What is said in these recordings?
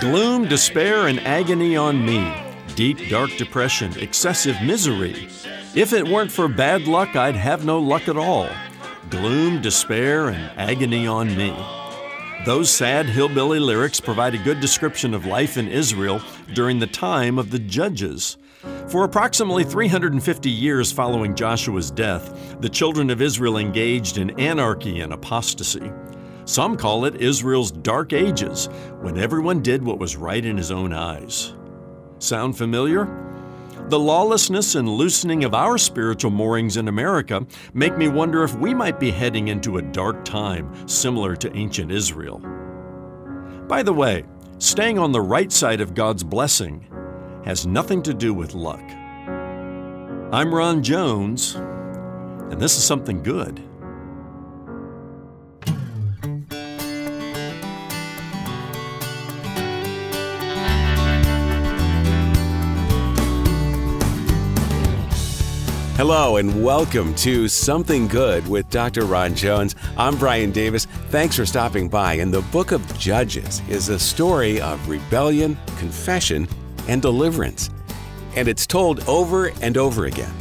Gloom, despair, and agony on me. Deep, dark depression, excessive misery. If it weren't for bad luck, I'd have no luck at all. Gloom, despair, and agony on me. Those sad hillbilly lyrics provide a good description of life in Israel during the time of the judges. For approximately 350 years following Joshua's death, the children of Israel engaged in anarchy and apostasy. Some call it Israel's dark ages, when everyone did what was right in his own eyes. Sound familiar? The lawlessness and loosening of our spiritual moorings in America make me wonder if we might be heading into a dark time similar to ancient Israel. By the way, staying on the right side of God's blessing has nothing to do with luck. I'm Ron Jones, and this is something good. Hello and welcome to Something Good with Dr. Ron Jones. I'm Brian Davis. Thanks for stopping by. And the book of Judges is a story of rebellion, confession, and deliverance. And it's told over and over again.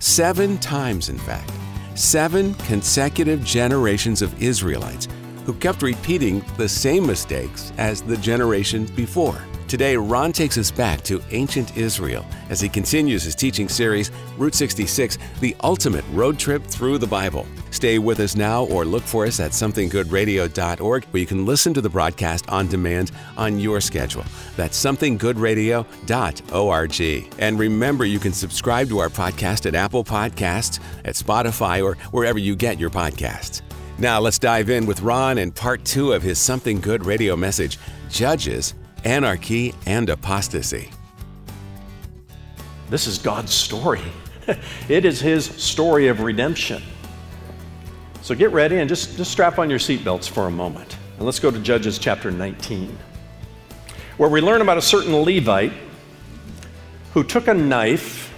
Seven times, in fact. Seven consecutive generations of Israelites who kept repeating the same mistakes as the generation before. Today, Ron takes us back to ancient Israel as he continues his teaching series, Route 66, the ultimate road trip through the Bible. Stay with us now or look for us at somethinggoodradio.org where you can listen to the broadcast on demand on your schedule. That's somethinggoodradio.org. And remember, you can subscribe to our podcast at Apple Podcasts, at Spotify, or wherever you get your podcasts. Now, let's dive in with Ron and part two of his Something Good radio message Judges anarchy, and apostasy. This is God's story. it is His story of redemption. So get ready and just, just strap on your seatbelts for a moment. And let's go to Judges chapter 19, where we learn about a certain Levite who took a knife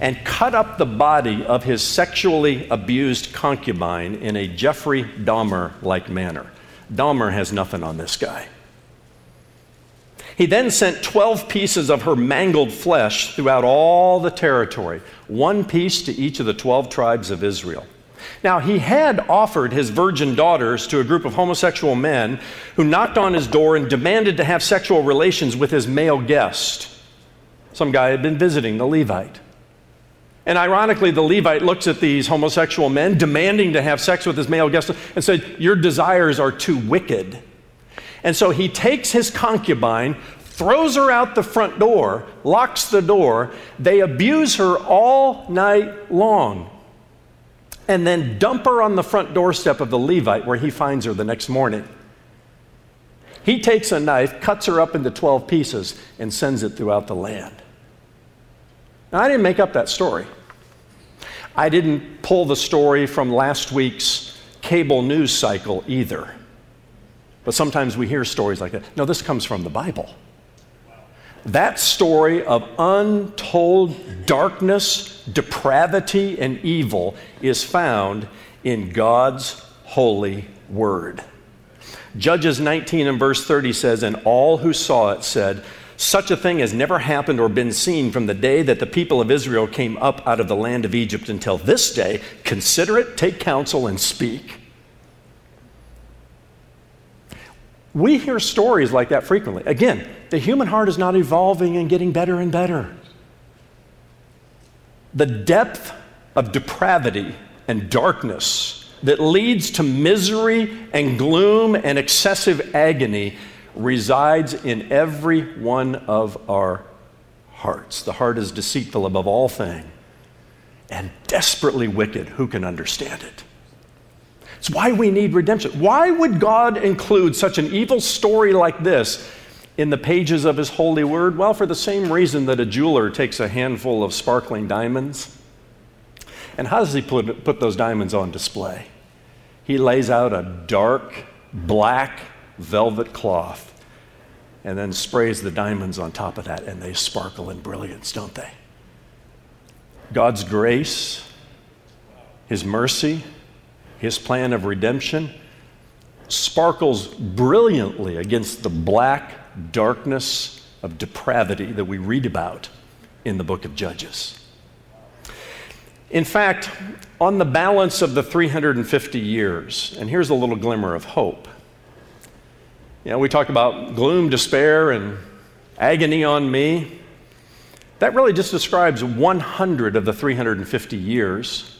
and cut up the body of his sexually abused concubine in a Jeffrey Dahmer like manner. Dahmer has nothing on this guy. He then sent 12 pieces of her mangled flesh throughout all the territory, one piece to each of the 12 tribes of Israel. Now, he had offered his virgin daughters to a group of homosexual men who knocked on his door and demanded to have sexual relations with his male guest. Some guy had been visiting the Levite. And ironically, the Levite looks at these homosexual men demanding to have sex with his male guest and said, Your desires are too wicked. And so he takes his concubine, throws her out the front door, locks the door. They abuse her all night long. And then dump her on the front doorstep of the Levite where he finds her the next morning. He takes a knife, cuts her up into 12 pieces, and sends it throughout the land. Now, I didn't make up that story. I didn't pull the story from last week's cable news cycle either. But sometimes we hear stories like that. No, this comes from the Bible. That story of untold darkness, depravity, and evil is found in God's holy word. Judges 19 and verse 30 says, And all who saw it said, Such a thing has never happened or been seen from the day that the people of Israel came up out of the land of Egypt until this day. Consider it, take counsel, and speak. We hear stories like that frequently. Again, the human heart is not evolving and getting better and better. The depth of depravity and darkness that leads to misery and gloom and excessive agony resides in every one of our hearts. The heart is deceitful above all things and desperately wicked. Who can understand it? It's why we need redemption. Why would God include such an evil story like this in the pages of His holy word? Well, for the same reason that a jeweler takes a handful of sparkling diamonds. And how does he put, put those diamonds on display? He lays out a dark, black velvet cloth and then sprays the diamonds on top of that, and they sparkle in brilliance, don't they? God's grace, His mercy, his plan of redemption sparkles brilliantly against the black darkness of depravity that we read about in the book of Judges. In fact, on the balance of the 350 years, and here's a little glimmer of hope. You know, we talk about gloom, despair, and agony on me. That really just describes 100 of the 350 years.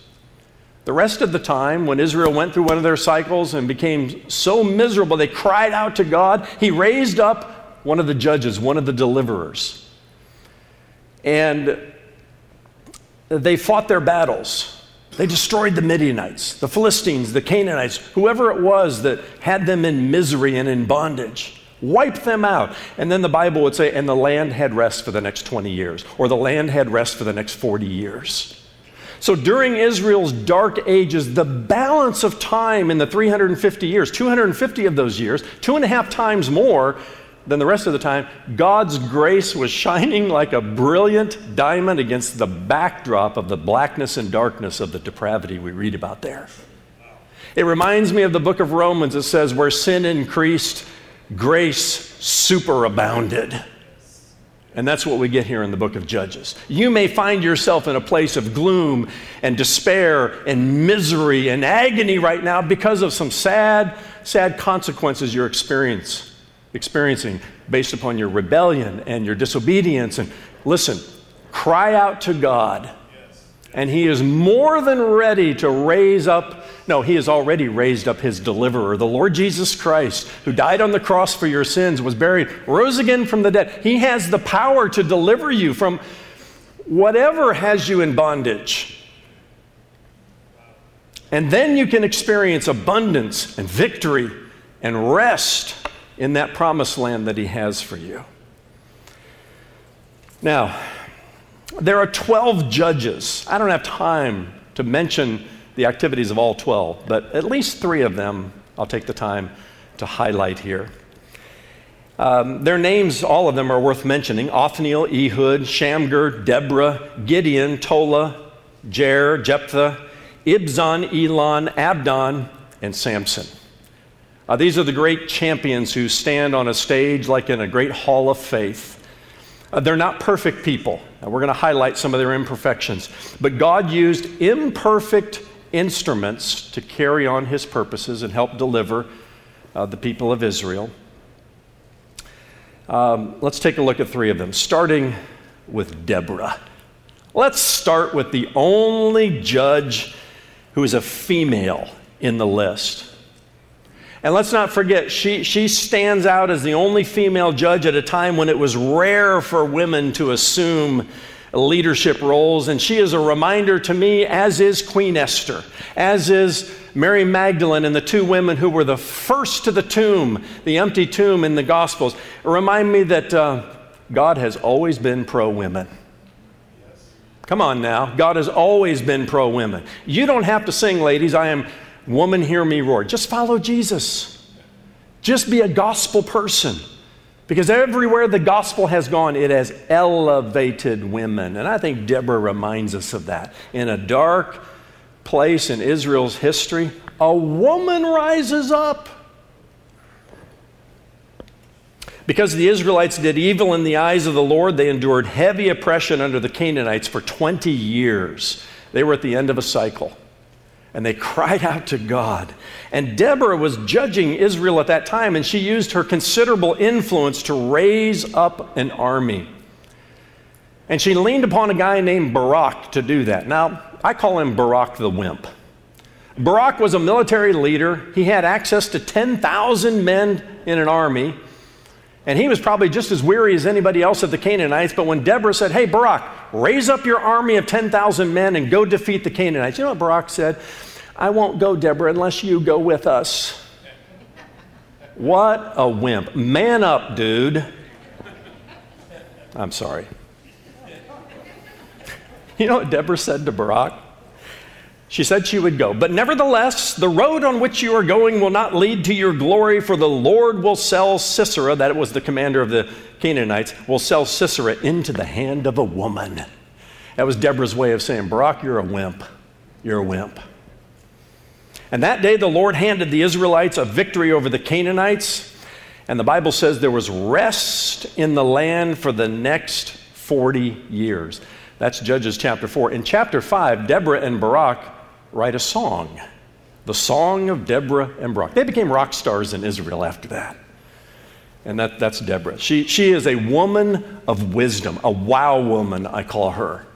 The rest of the time, when Israel went through one of their cycles and became so miserable, they cried out to God. He raised up one of the judges, one of the deliverers. And they fought their battles. They destroyed the Midianites, the Philistines, the Canaanites, whoever it was that had them in misery and in bondage. Wiped them out. And then the Bible would say, and the land had rest for the next 20 years, or the land had rest for the next 40 years. So during Israel's dark ages, the balance of time in the 350 years, 250 of those years, two and a half times more, than the rest of the time, God's grace was shining like a brilliant diamond against the backdrop of the blackness and darkness of the depravity we read about there. It reminds me of the book of Romans. It says, where sin increased, grace superabounded. And that's what we get here in the book of Judges. You may find yourself in a place of gloom and despair and misery and agony right now because of some sad, sad consequences you're experiencing experiencing based upon your rebellion and your disobedience. And listen, cry out to God. And he is more than ready to raise up, no, he has already raised up his deliverer, the Lord Jesus Christ, who died on the cross for your sins, was buried, rose again from the dead. He has the power to deliver you from whatever has you in bondage. And then you can experience abundance and victory and rest in that promised land that He has for you. Now, there are 12 judges. I don't have time to mention the activities of all 12, but at least three of them I'll take the time to highlight here. Um, their names, all of them, are worth mentioning Othniel, Ehud, Shamgar, Deborah, Gideon, Tola, Jair, Jephthah, Ibzan, Elon, Abdon, and Samson. Uh, these are the great champions who stand on a stage like in a great hall of faith. Uh, they're not perfect people. and we're going to highlight some of their imperfections. But God used imperfect instruments to carry on his purposes and help deliver uh, the people of Israel. Um, let's take a look at three of them, starting with Deborah. Let's start with the only judge who is a female in the list. And let's not forget, she, she stands out as the only female judge at a time when it was rare for women to assume leadership roles. And she is a reminder to me, as is Queen Esther, as is Mary Magdalene and the two women who were the first to the tomb, the empty tomb in the Gospels. Remind me that uh, God has always been pro women. Come on now. God has always been pro women. You don't have to sing, ladies. I am Woman, hear me roar. Just follow Jesus. Just be a gospel person. Because everywhere the gospel has gone, it has elevated women. And I think Deborah reminds us of that. In a dark place in Israel's history, a woman rises up. Because the Israelites did evil in the eyes of the Lord, they endured heavy oppression under the Canaanites for 20 years. They were at the end of a cycle and they cried out to God. And Deborah was judging Israel at that time, and she used her considerable influence to raise up an army. And she leaned upon a guy named Barak to do that. Now, I call him Barak the wimp. Barak was a military leader. He had access to 10,000 men in an army. And he was probably just as weary as anybody else of the Canaanites. But when Deborah said, Hey, Barak, raise up your army of 10,000 men and go defeat the Canaanites, you know what Barak said? I won't go, Deborah, unless you go with us. What a wimp. Man up, dude. I'm sorry. You know what Deborah said to Barak? She said she would go. But nevertheless, the road on which you are going will not lead to your glory, for the Lord will sell Sisera, that was the commander of the Canaanites, will sell Sisera into the hand of a woman. That was Deborah's way of saying, Barak, you're a wimp. You're a wimp. And that day the Lord handed the Israelites a victory over the Canaanites. And the Bible says there was rest in the land for the next 40 years. That's Judges chapter 4. In chapter 5, Deborah and Barak write a song the song of Deborah and Barak. They became rock stars in Israel after that. And that, that's Deborah. She, she is a woman of wisdom, a wow woman, I call her.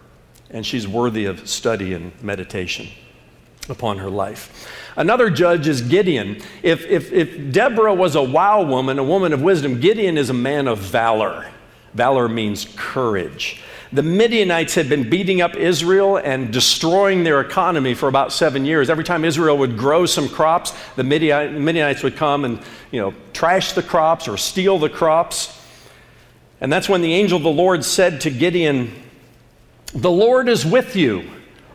And she's worthy of study and meditation upon her life. Another judge is Gideon. If, if, if Deborah was a wow woman, a woman of wisdom, Gideon is a man of valor. Valor means courage. The Midianites had been beating up Israel and destroying their economy for about seven years. Every time Israel would grow some crops, the Midianites would come and you know, trash the crops or steal the crops. And that's when the angel of the Lord said to Gideon, The Lord is with you,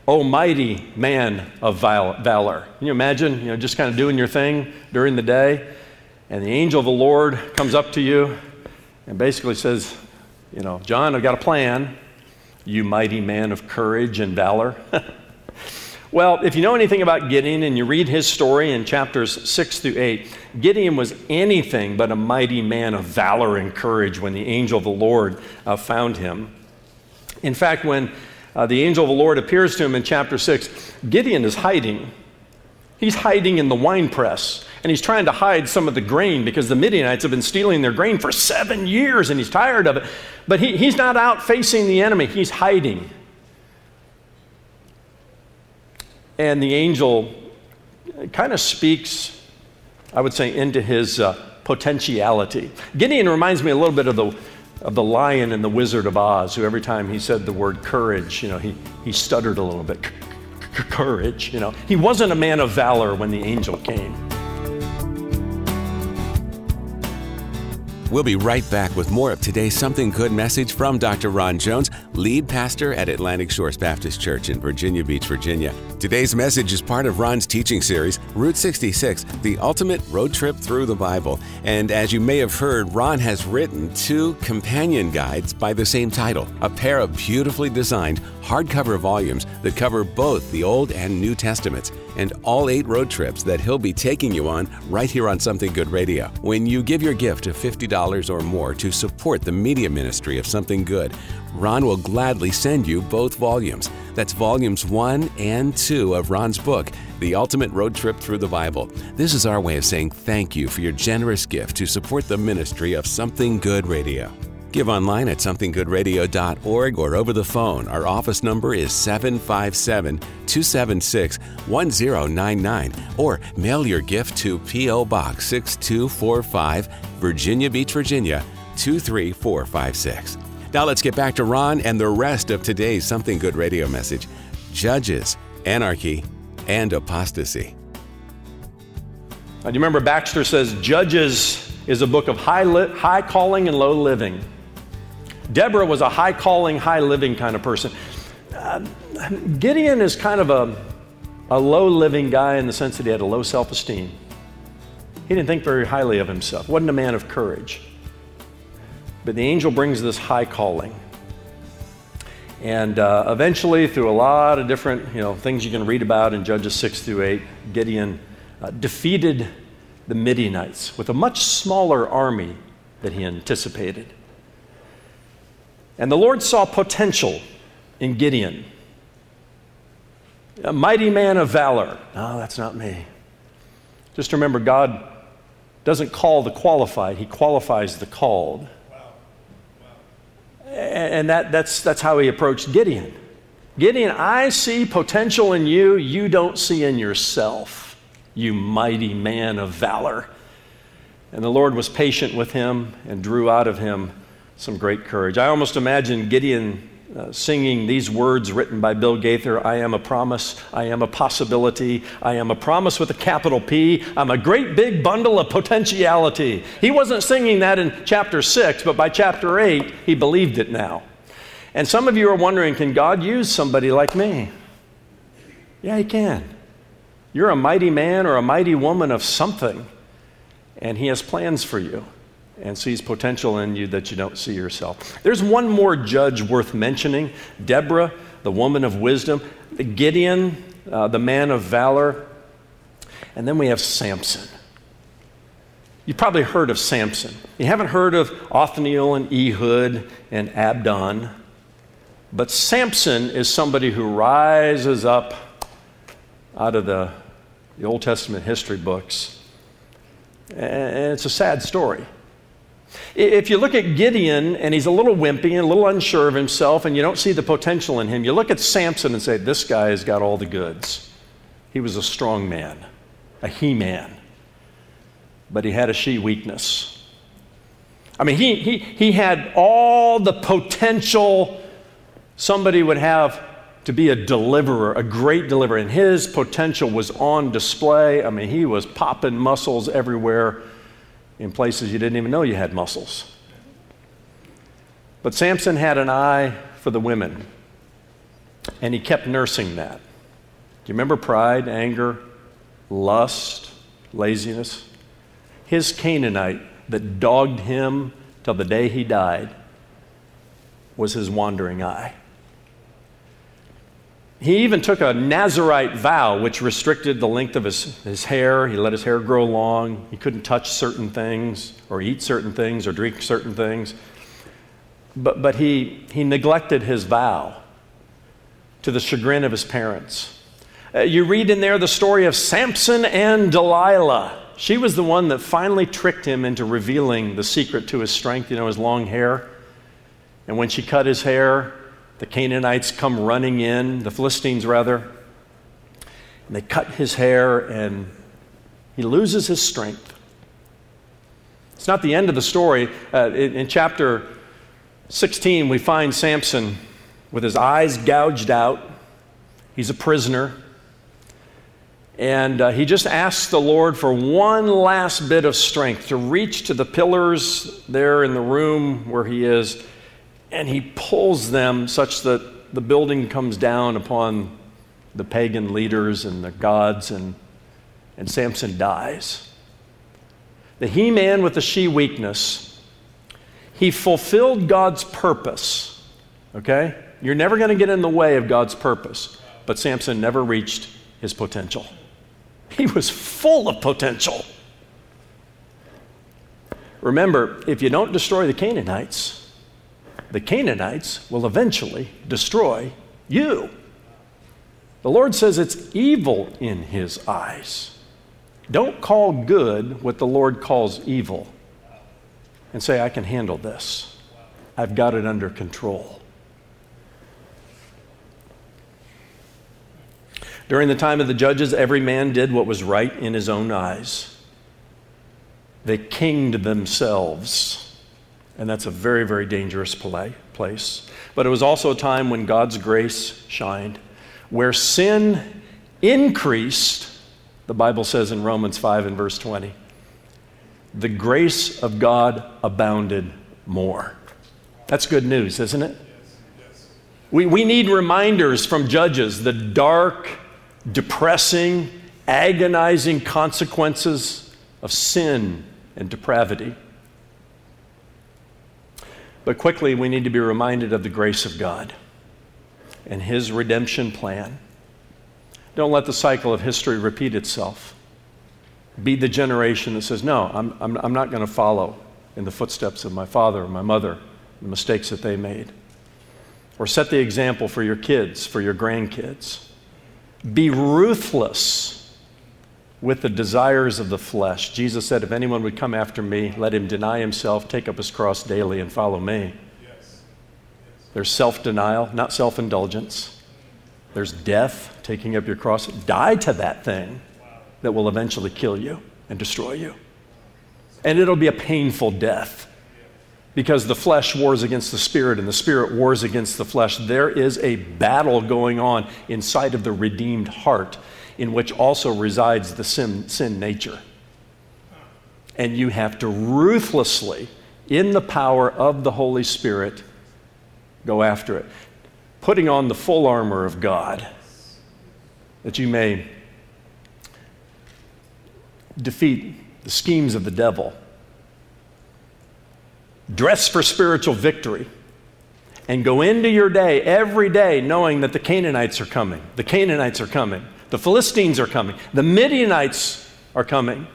O mighty man of valor. Can you imagine, you know, just kind of doing your thing during the day? And the angel of the Lord comes up to you and basically says, You know, John, I've got a plan you mighty man of courage and valor? well, if you know anything about Gideon and you read his story in chapters 6 through 8, Gideon was anything but a mighty man of valor and courage when the angel of the Lord uh, found him. In fact, when uh, the angel of the Lord appears to him in chapter 6, Gideon is hiding. He's hiding in the wine press and he's trying to hide some of the grain because the Midianites have been stealing their grain for seven years and he's tired of it. But he, he's not out facing the enemy, he's hiding. And the angel kind of speaks, I would say, into his uh, potentiality. Gideon reminds me a little bit of the, of the lion in the Wizard of Oz, who every time he said the word courage, you know, he, he stuttered a little bit. Courage, you know. He wasn't a man of valor when the angel came. We'll be right back with more of today's Something Good message from Dr. Ron Jones, lead pastor at Atlantic Shores Baptist Church in Virginia Beach, Virginia. Today's message is part of Ron's teaching series, Route 66, the ultimate road trip through the Bible. And as you may have heard, Ron has written two companion guides by the same title, a pair of beautifully designed hardcover volumes that cover both the Old and New Testaments and all eight road trips that he'll be taking you on right here on Something Good Radio. When you give your gift of $50 or more to support the media ministry of Something Good, Ron will gladly send you both volumes. That's volumes one and two of Ron's book, The Ultimate Road Trip Through the Bible. This is our way of saying thank you for your generous gift to support the ministry of Something Good Radio. Give online at somethinggoodradio.org or over the phone. Our office number is 757 276 1099 or mail your gift to P.O. Box 6245, Virginia Beach, Virginia 23456. Now let's get back to Ron and the rest of today's Something Good radio message Judges, Anarchy, and Apostasy. Now, do you remember Baxter says Judges is a book of high, li- high calling and low living? Deborah was a high calling, high living kind of person. Uh, Gideon is kind of a, a low living guy in the sense that he had a low self esteem. He didn't think very highly of himself, wasn't a man of courage. But the angel brings this high calling. And uh, eventually, through a lot of different you know, things you can read about in Judges 6 through 8, Gideon uh, defeated the Midianites with a much smaller army than he anticipated. And the Lord saw potential in Gideon. A mighty man of valor. No, that's not me. Just remember, God doesn't call the qualified, He qualifies the called. And that, that's, that's how he approached Gideon. Gideon, I see potential in you you don't see in yourself, you mighty man of valor. And the Lord was patient with him and drew out of him some great courage. I almost imagine Gideon uh, singing these words written by Bill Gaither I am a promise, I am a possibility, I am a promise with a capital P, I'm a great big bundle of potentiality. He wasn't singing that in chapter 6, but by chapter 8, he believed it now. And some of you are wondering can God use somebody like me? Yeah, He can. You're a mighty man or a mighty woman of something, and He has plans for you and sees potential in you that you don't see yourself. There's one more judge worth mentioning Deborah, the woman of wisdom, Gideon, uh, the man of valor. And then we have Samson. You've probably heard of Samson. You haven't heard of Othniel and Ehud and Abdon. But Samson is somebody who rises up out of the, the Old Testament history books. And it's a sad story. If you look at Gideon and he's a little wimpy and a little unsure of himself and you don't see the potential in him, you look at Samson and say, This guy has got all the goods. He was a strong man, a he man, but he had a she weakness. I mean, he, he, he had all the potential somebody would have to be a deliverer, a great deliverer, and his potential was on display. I mean, he was popping muscles everywhere in places you didn't even know you had muscles. But Samson had an eye for the women, and he kept nursing that. Do you remember pride, anger, lust, laziness? His Canaanite that dogged him till the day he died was his wandering eye. He even took a Nazarite vow, which restricted the length of his, his hair. He let his hair grow long. He couldn't touch certain things, or eat certain things, or drink certain things. But, but he, he neglected his vow to the chagrin of his parents. Uh, you read in there the story of Samson and Delilah. She was the one that finally tricked him into revealing the secret to his strength, you know, his long hair. And when she cut his hair, the Canaanites come running in, the Philistines rather, and they cut his hair, and he loses his strength. It's not the end of the story. Uh, in, in chapter 16, we find Samson with his eyes gouged out. He's a prisoner. And uh, he just asks the Lord for one last bit of strength to reach to the pillars there in the room where he is and he pulls them such that the building comes down upon the pagan leaders and the gods, and, and Samson dies. The he man with the she weakness, he fulfilled God's purpose. Okay? You're never going to get in the way of God's purpose, but Samson never reached his potential. He was full of potential. Remember, if you don't destroy the Canaanites, the Canaanites will eventually destroy you. The Lord says it's evil in his eyes. Don't call good what the Lord calls evil and say, I can handle this. I've got it under control. During the time of the judges, every man did what was right in his own eyes. They kinged themselves. And that's a very, very dangerous play, place. But it was also a time when God's grace shined. Where sin increased, the Bible says in Romans 5 and verse 20, the grace of God abounded more. That's good news, isn't it? We, we need reminders from judges the dark, depressing, agonizing consequences of sin and depravity. But quickly, we need to be reminded of the grace of God and His redemption plan. Don't let the cycle of history repeat itself. Be the generation that says, No, I'm, I'm, I'm not going to follow in the footsteps of my father or my mother, the mistakes that they made. Or set the example for your kids, for your grandkids. Be ruthless with the desires of the flesh. Jesus said, If anyone would come after me, let him deny himself, take up his cross daily, and follow me. Yes. There's self denial, not self indulgence. There's death, taking up your cross. Die to that thing that will eventually kill you and destroy you. And it'll be a painful death because the flesh wars against the spirit and the spirit wars against the flesh. There is a battle going on inside of the redeemed heart in which also resides the sin, sin nature. And you have to ruthlessly, in the power of the Holy Spirit, go after it. Putting on the full armor of God that you may defeat the schemes of the devil. Dress for spiritual victory and go into your day every day knowing that the Canaanites are coming. The Canaanites are coming. The Philistines are coming. The Midianites are coming.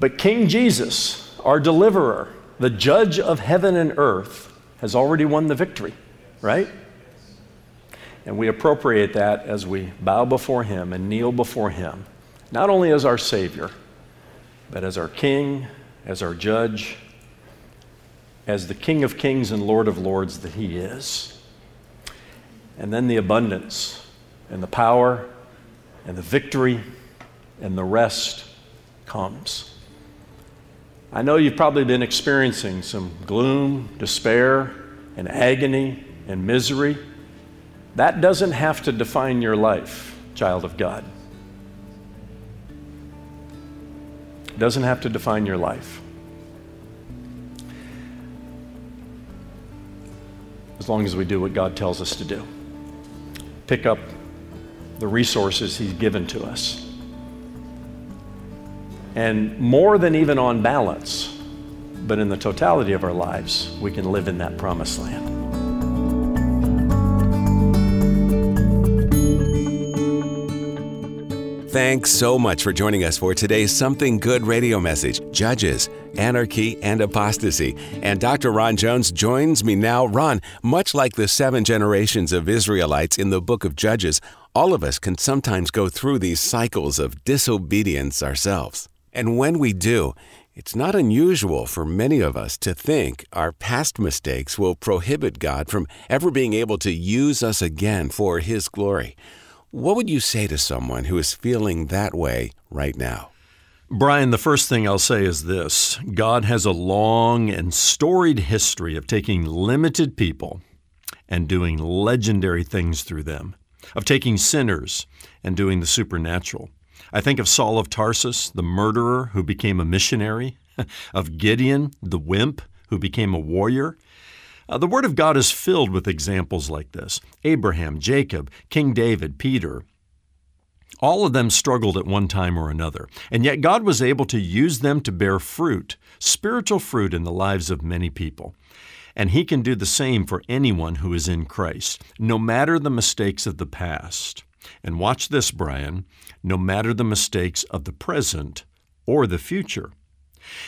But King Jesus, our deliverer, the judge of heaven and earth, has already won the victory, right? And we appropriate that as we bow before him and kneel before him, not only as our Savior, but as our King, as our Judge, as the King of Kings and Lord of Lords that he is. And then the abundance and the power and the victory and the rest comes. I know you've probably been experiencing some gloom, despair, and agony and misery. That doesn't have to define your life, child of God. It doesn't have to define your life. As long as we do what God tells us to do. Pick up the resources He's given to us. And more than even on balance, but in the totality of our lives, we can live in that promised land. Thanks so much for joining us for today's Something Good radio message Judges, Anarchy, and Apostasy. And Dr. Ron Jones joins me now. Ron, much like the seven generations of Israelites in the book of Judges, all of us can sometimes go through these cycles of disobedience ourselves. And when we do, it's not unusual for many of us to think our past mistakes will prohibit God from ever being able to use us again for His glory. What would you say to someone who is feeling that way right now? Brian, the first thing I'll say is this God has a long and storied history of taking limited people and doing legendary things through them, of taking sinners and doing the supernatural. I think of Saul of Tarsus, the murderer who became a missionary, of Gideon, the wimp who became a warrior, uh, the Word of God is filled with examples like this Abraham, Jacob, King David, Peter. All of them struggled at one time or another, and yet God was able to use them to bear fruit, spiritual fruit in the lives of many people. And He can do the same for anyone who is in Christ, no matter the mistakes of the past. And watch this, Brian, no matter the mistakes of the present or the future.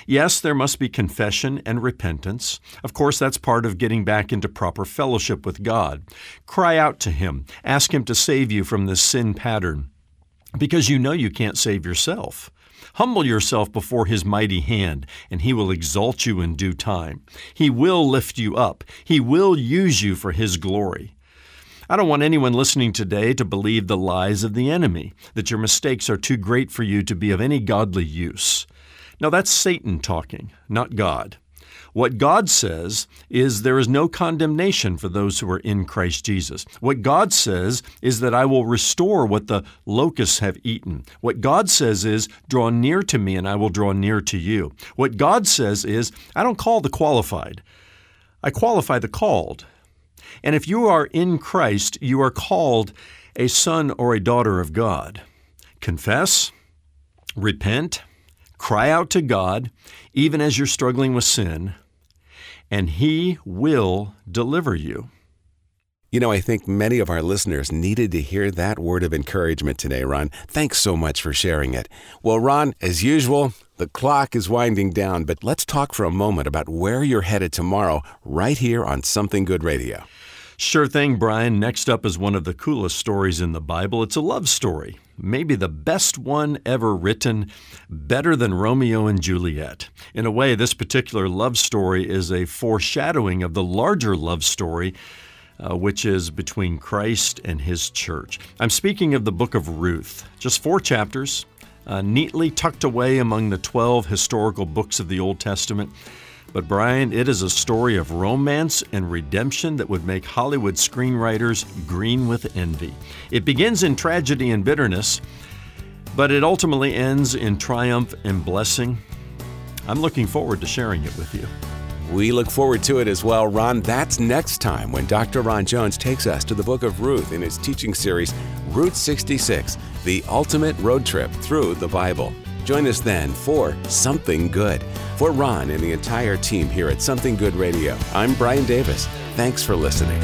Yes, there must be confession and repentance. Of course, that's part of getting back into proper fellowship with God. Cry out to Him. Ask Him to save you from this sin pattern because you know you can't save yourself. Humble yourself before His mighty hand, and He will exalt you in due time. He will lift you up. He will use you for His glory. I don't want anyone listening today to believe the lies of the enemy, that your mistakes are too great for you to be of any godly use. Now, that's Satan talking, not God. What God says is there is no condemnation for those who are in Christ Jesus. What God says is that I will restore what the locusts have eaten. What God says is, draw near to me and I will draw near to you. What God says is, I don't call the qualified, I qualify the called. And if you are in Christ, you are called a son or a daughter of God. Confess, repent, Cry out to God, even as you're struggling with sin, and He will deliver you. You know, I think many of our listeners needed to hear that word of encouragement today, Ron. Thanks so much for sharing it. Well, Ron, as usual, the clock is winding down, but let's talk for a moment about where you're headed tomorrow, right here on Something Good Radio. Sure thing, Brian. Next up is one of the coolest stories in the Bible. It's a love story, maybe the best one ever written, better than Romeo and Juliet. In a way, this particular love story is a foreshadowing of the larger love story. Uh, which is between Christ and His church. I'm speaking of the book of Ruth, just four chapters, uh, neatly tucked away among the 12 historical books of the Old Testament. But, Brian, it is a story of romance and redemption that would make Hollywood screenwriters green with envy. It begins in tragedy and bitterness, but it ultimately ends in triumph and blessing. I'm looking forward to sharing it with you. We look forward to it as well, Ron. That's next time when Dr. Ron Jones takes us to the book of Ruth in his teaching series, Route 66 The Ultimate Road Trip Through the Bible. Join us then for Something Good. For Ron and the entire team here at Something Good Radio, I'm Brian Davis. Thanks for listening.